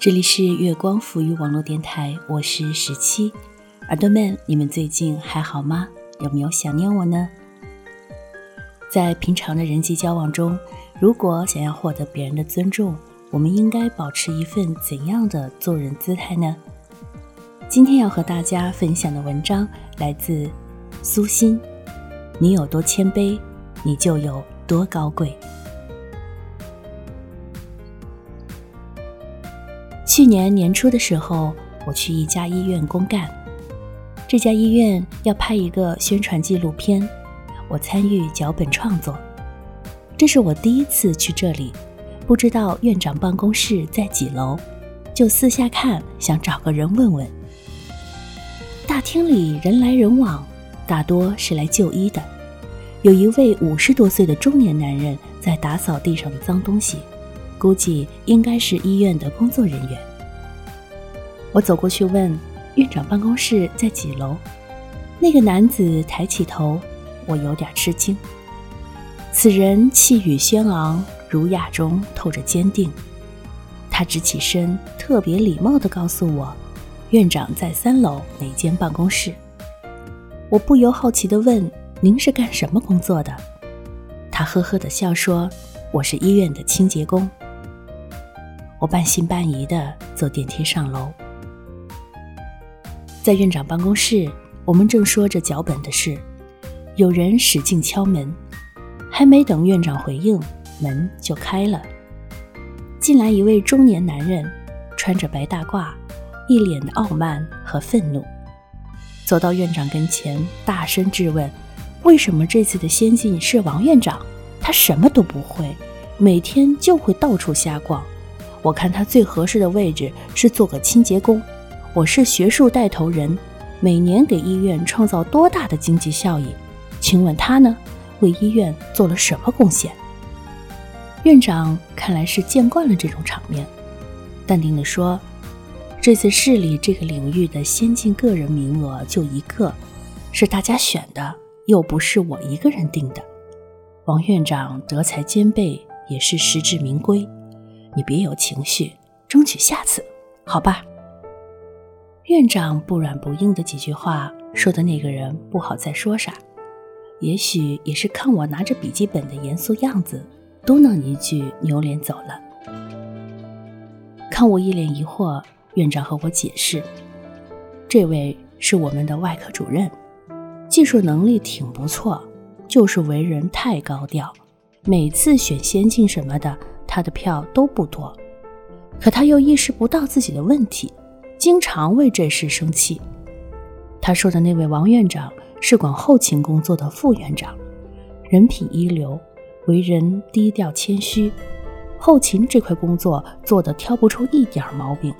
这里是月光抚育网络电台，我是十七。耳朵们，你们最近还好吗？有没有想念我呢？在平常的人际交往中，如果想要获得别人的尊重，我们应该保持一份怎样的做人姿态呢？今天要和大家分享的文章来自苏欣。你有多谦卑，你就有多高贵。去年年初的时候，我去一家医院公干。这家医院要拍一个宣传纪录片，我参与脚本创作。这是我第一次去这里，不知道院长办公室在几楼，就四下看，想找个人问问。大厅里人来人往，大多是来就医的。有一位五十多岁的中年男人在打扫地上的脏东西，估计应该是医院的工作人员。我走过去问。院长办公室在几楼？那个男子抬起头，我有点吃惊。此人气宇轩昂，儒雅中透着坚定。他直起身，特别礼貌地告诉我：“院长在三楼哪间办公室？”我不由好奇地问：“您是干什么工作的？”他呵呵地笑说：“我是医院的清洁工。”我半信半疑的坐电梯上楼。在院长办公室，我们正说着脚本的事，有人使劲敲门，还没等院长回应，门就开了。进来一位中年男人，穿着白大褂，一脸的傲慢和愤怒，走到院长跟前，大声质问：“为什么这次的先进是王院长？他什么都不会，每天就会到处瞎逛。我看他最合适的位置是做个清洁工。”我是学术带头人，每年给医院创造多大的经济效益？请问他呢，为医院做了什么贡献？院长看来是见惯了这种场面，淡定地说：“这次市里这个领域的先进个人名额就一个，是大家选的，又不是我一个人定的。王院长德才兼备，也是实至名归。你别有情绪，争取下次，好吧？”院长不软不硬的几句话，说的那个人不好再说啥。也许也是看我拿着笔记本的严肃样子，嘟囔一句，扭脸走了。看我一脸疑惑，院长和我解释：“这位是我们的外科主任，技术能力挺不错，就是为人太高调。每次选先进什么的，他的票都不多。可他又意识不到自己的问题。”经常为这事生气。他说的那位王院长是管后勤工作的副院长，人品一流，为人低调谦虚，后勤这块工作做得挑不出一点毛病。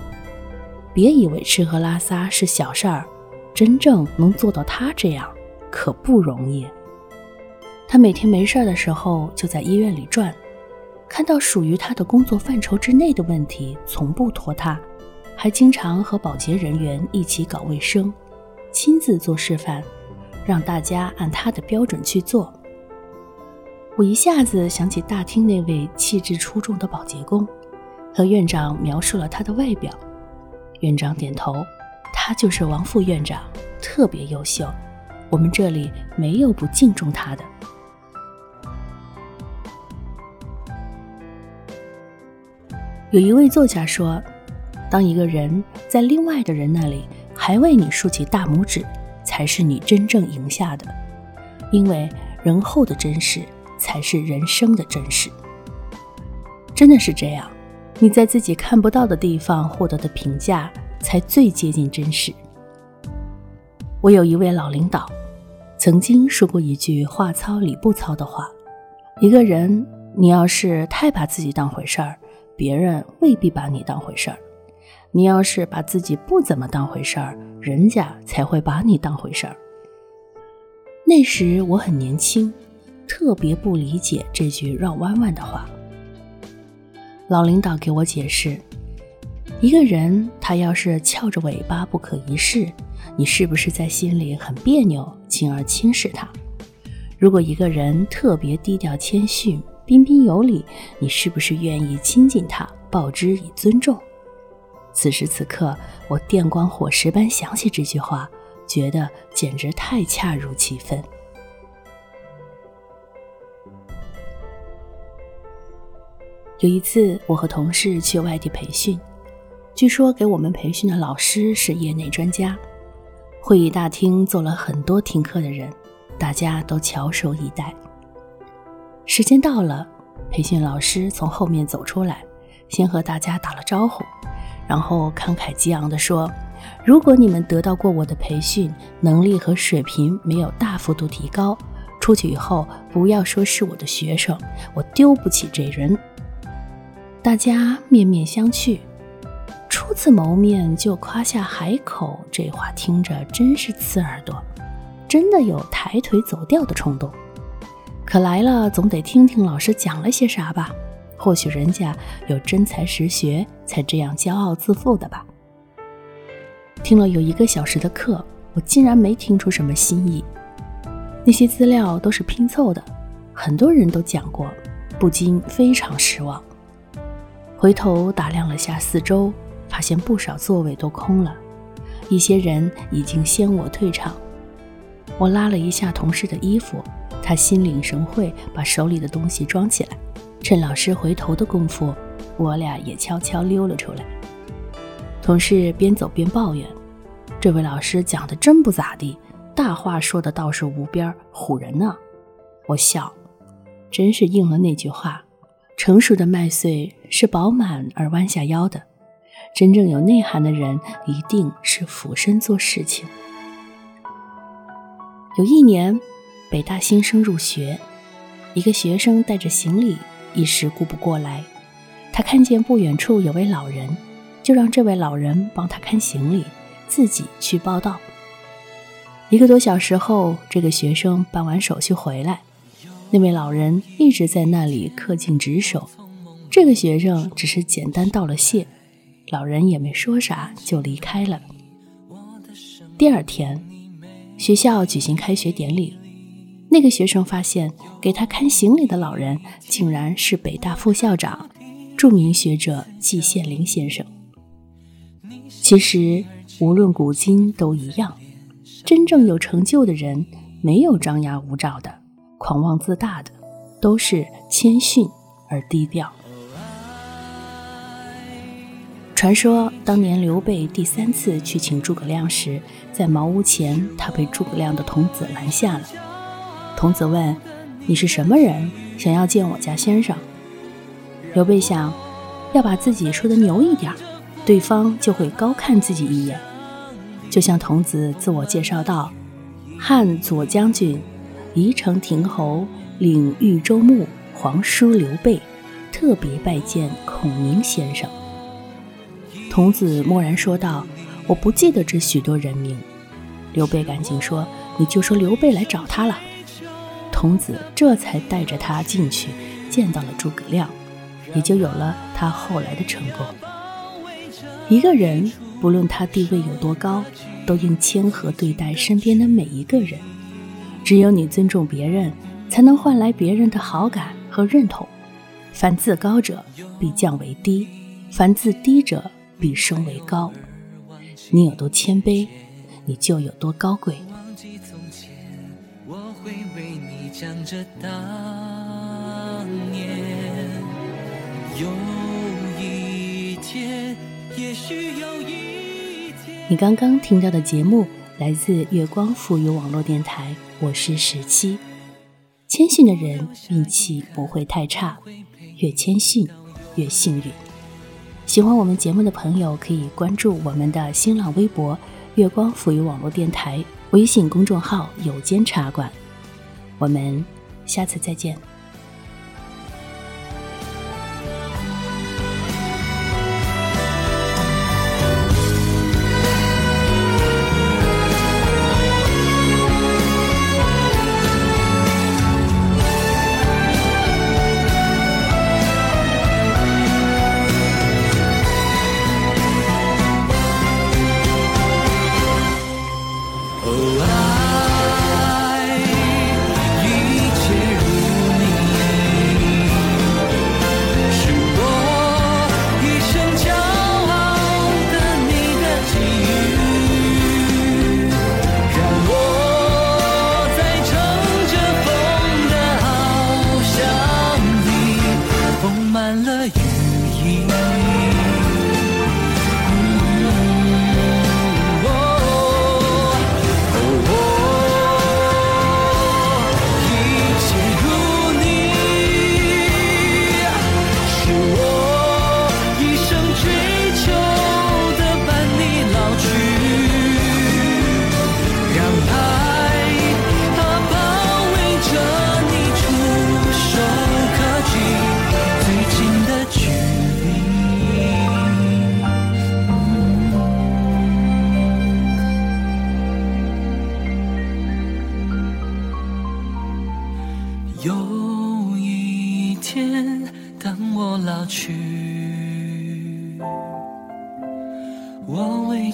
别以为吃喝拉撒是小事儿，真正能做到他这样可不容易。他每天没事的时候就在医院里转，看到属于他的工作范畴之内的问题，从不拖沓。还经常和保洁人员一起搞卫生，亲自做示范，让大家按他的标准去做。我一下子想起大厅那位气质出众的保洁工，和院长描述了他的外表。院长点头，他就是王副院长，特别优秀，我们这里没有不敬重他的。有一位作家说。当一个人在另外的人那里还为你竖起大拇指，才是你真正赢下的。因为人后的真实才是人生的真实。真的是这样，你在自己看不到的地方获得的评价才最接近真实。我有一位老领导，曾经说过一句“话糙理不糙”的话：一个人，你要是太把自己当回事儿，别人未必把你当回事儿。你要是把自己不怎么当回事儿，人家才会把你当回事儿。那时我很年轻，特别不理解这句绕弯弯的话。老领导给我解释：一个人他要是翘着尾巴不可一世，你是不是在心里很别扭，进而轻视他？如果一个人特别低调谦逊、彬彬有礼，你是不是愿意亲近他，报之以尊重？此时此刻，我电光火石般想起这句话，觉得简直太恰如其分。有一次，我和同事去外地培训，据说给我们培训的老师是业内专家。会议大厅坐了很多听课的人，大家都翘首以待。时间到了，培训老师从后面走出来，先和大家打了招呼。然后慷慨激昂地说：“如果你们得到过我的培训，能力和水平没有大幅度提高，出去以后不要说是我的学生，我丢不起这人。”大家面面相觑，初次谋面就夸下海口，这话听着真是刺耳朵，真的有抬腿走掉的冲动。可来了，总得听听老师讲了些啥吧。或许人家有真才实学，才这样骄傲自负的吧。听了有一个小时的课，我竟然没听出什么新意。那些资料都是拼凑的，很多人都讲过，不禁非常失望。回头打量了下四周，发现不少座位都空了，一些人已经先我退场。我拉了一下同事的衣服，他心领神会，把手里的东西装起来。趁老师回头的功夫，我俩也悄悄溜了出来。同事边走边抱怨：“这位老师讲的真不咋地，大话说的倒是无边，唬人呢。”我笑，真是应了那句话：“成熟的麦穗是饱满而弯下腰的，真正有内涵的人一定是俯身做事情。”有一年，北大新生入学，一个学生带着行李。一时顾不过来，他看见不远处有位老人，就让这位老人帮他看行李，自己去报到。一个多小时后，这个学生办完手续回来，那位老人一直在那里恪尽职守，这个学生只是简单道了谢，老人也没说啥就离开了。第二天，学校举行开学典礼。那个学生发现，给他看行李的老人竟然是北大副校长、著名学者季羡林先生。其实，无论古今都一样，真正有成就的人，没有张牙舞爪的、狂妄自大的，都是谦逊而低调。传说当年刘备第三次去请诸葛亮时，在茅屋前，他被诸葛亮的童子拦下了。童子问：“你是什么人？想要见我家先生？”刘备想，要把自己说的牛一点，对方就会高看自己一眼。就像童子自我介绍道：“汉左将军，宜城亭侯，领豫州牧，皇叔刘备，特别拜见孔明先生。”童子默然说道：“我不记得这许多人名。”刘备赶紧说：“你就说刘备来找他了。”童子这才带着他进去，见到了诸葛亮，也就有了他后来的成功。一个人不论他地位有多高，都应谦和对待身边的每一个人。只有你尊重别人，才能换来别人的好感和认同。凡自高者必降为低，凡自低者必升为高。你有多谦卑，你就有多高贵。想着当年，有一天，也许有一天。你刚刚听到的节目来自月光赋予网络电台，我是十七。谦逊的人运气不会太差，越谦逊越幸运。喜欢我们节目的朋友可以关注我们的新浪微博“月光赋予网络电台”微信公众号“有间茶馆”。我们下次再见。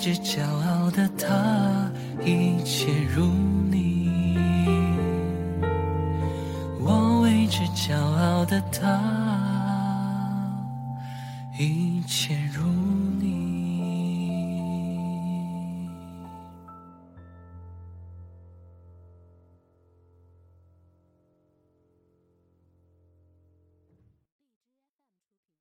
之骄傲的他，一切如你。我为之骄傲的他，一切如。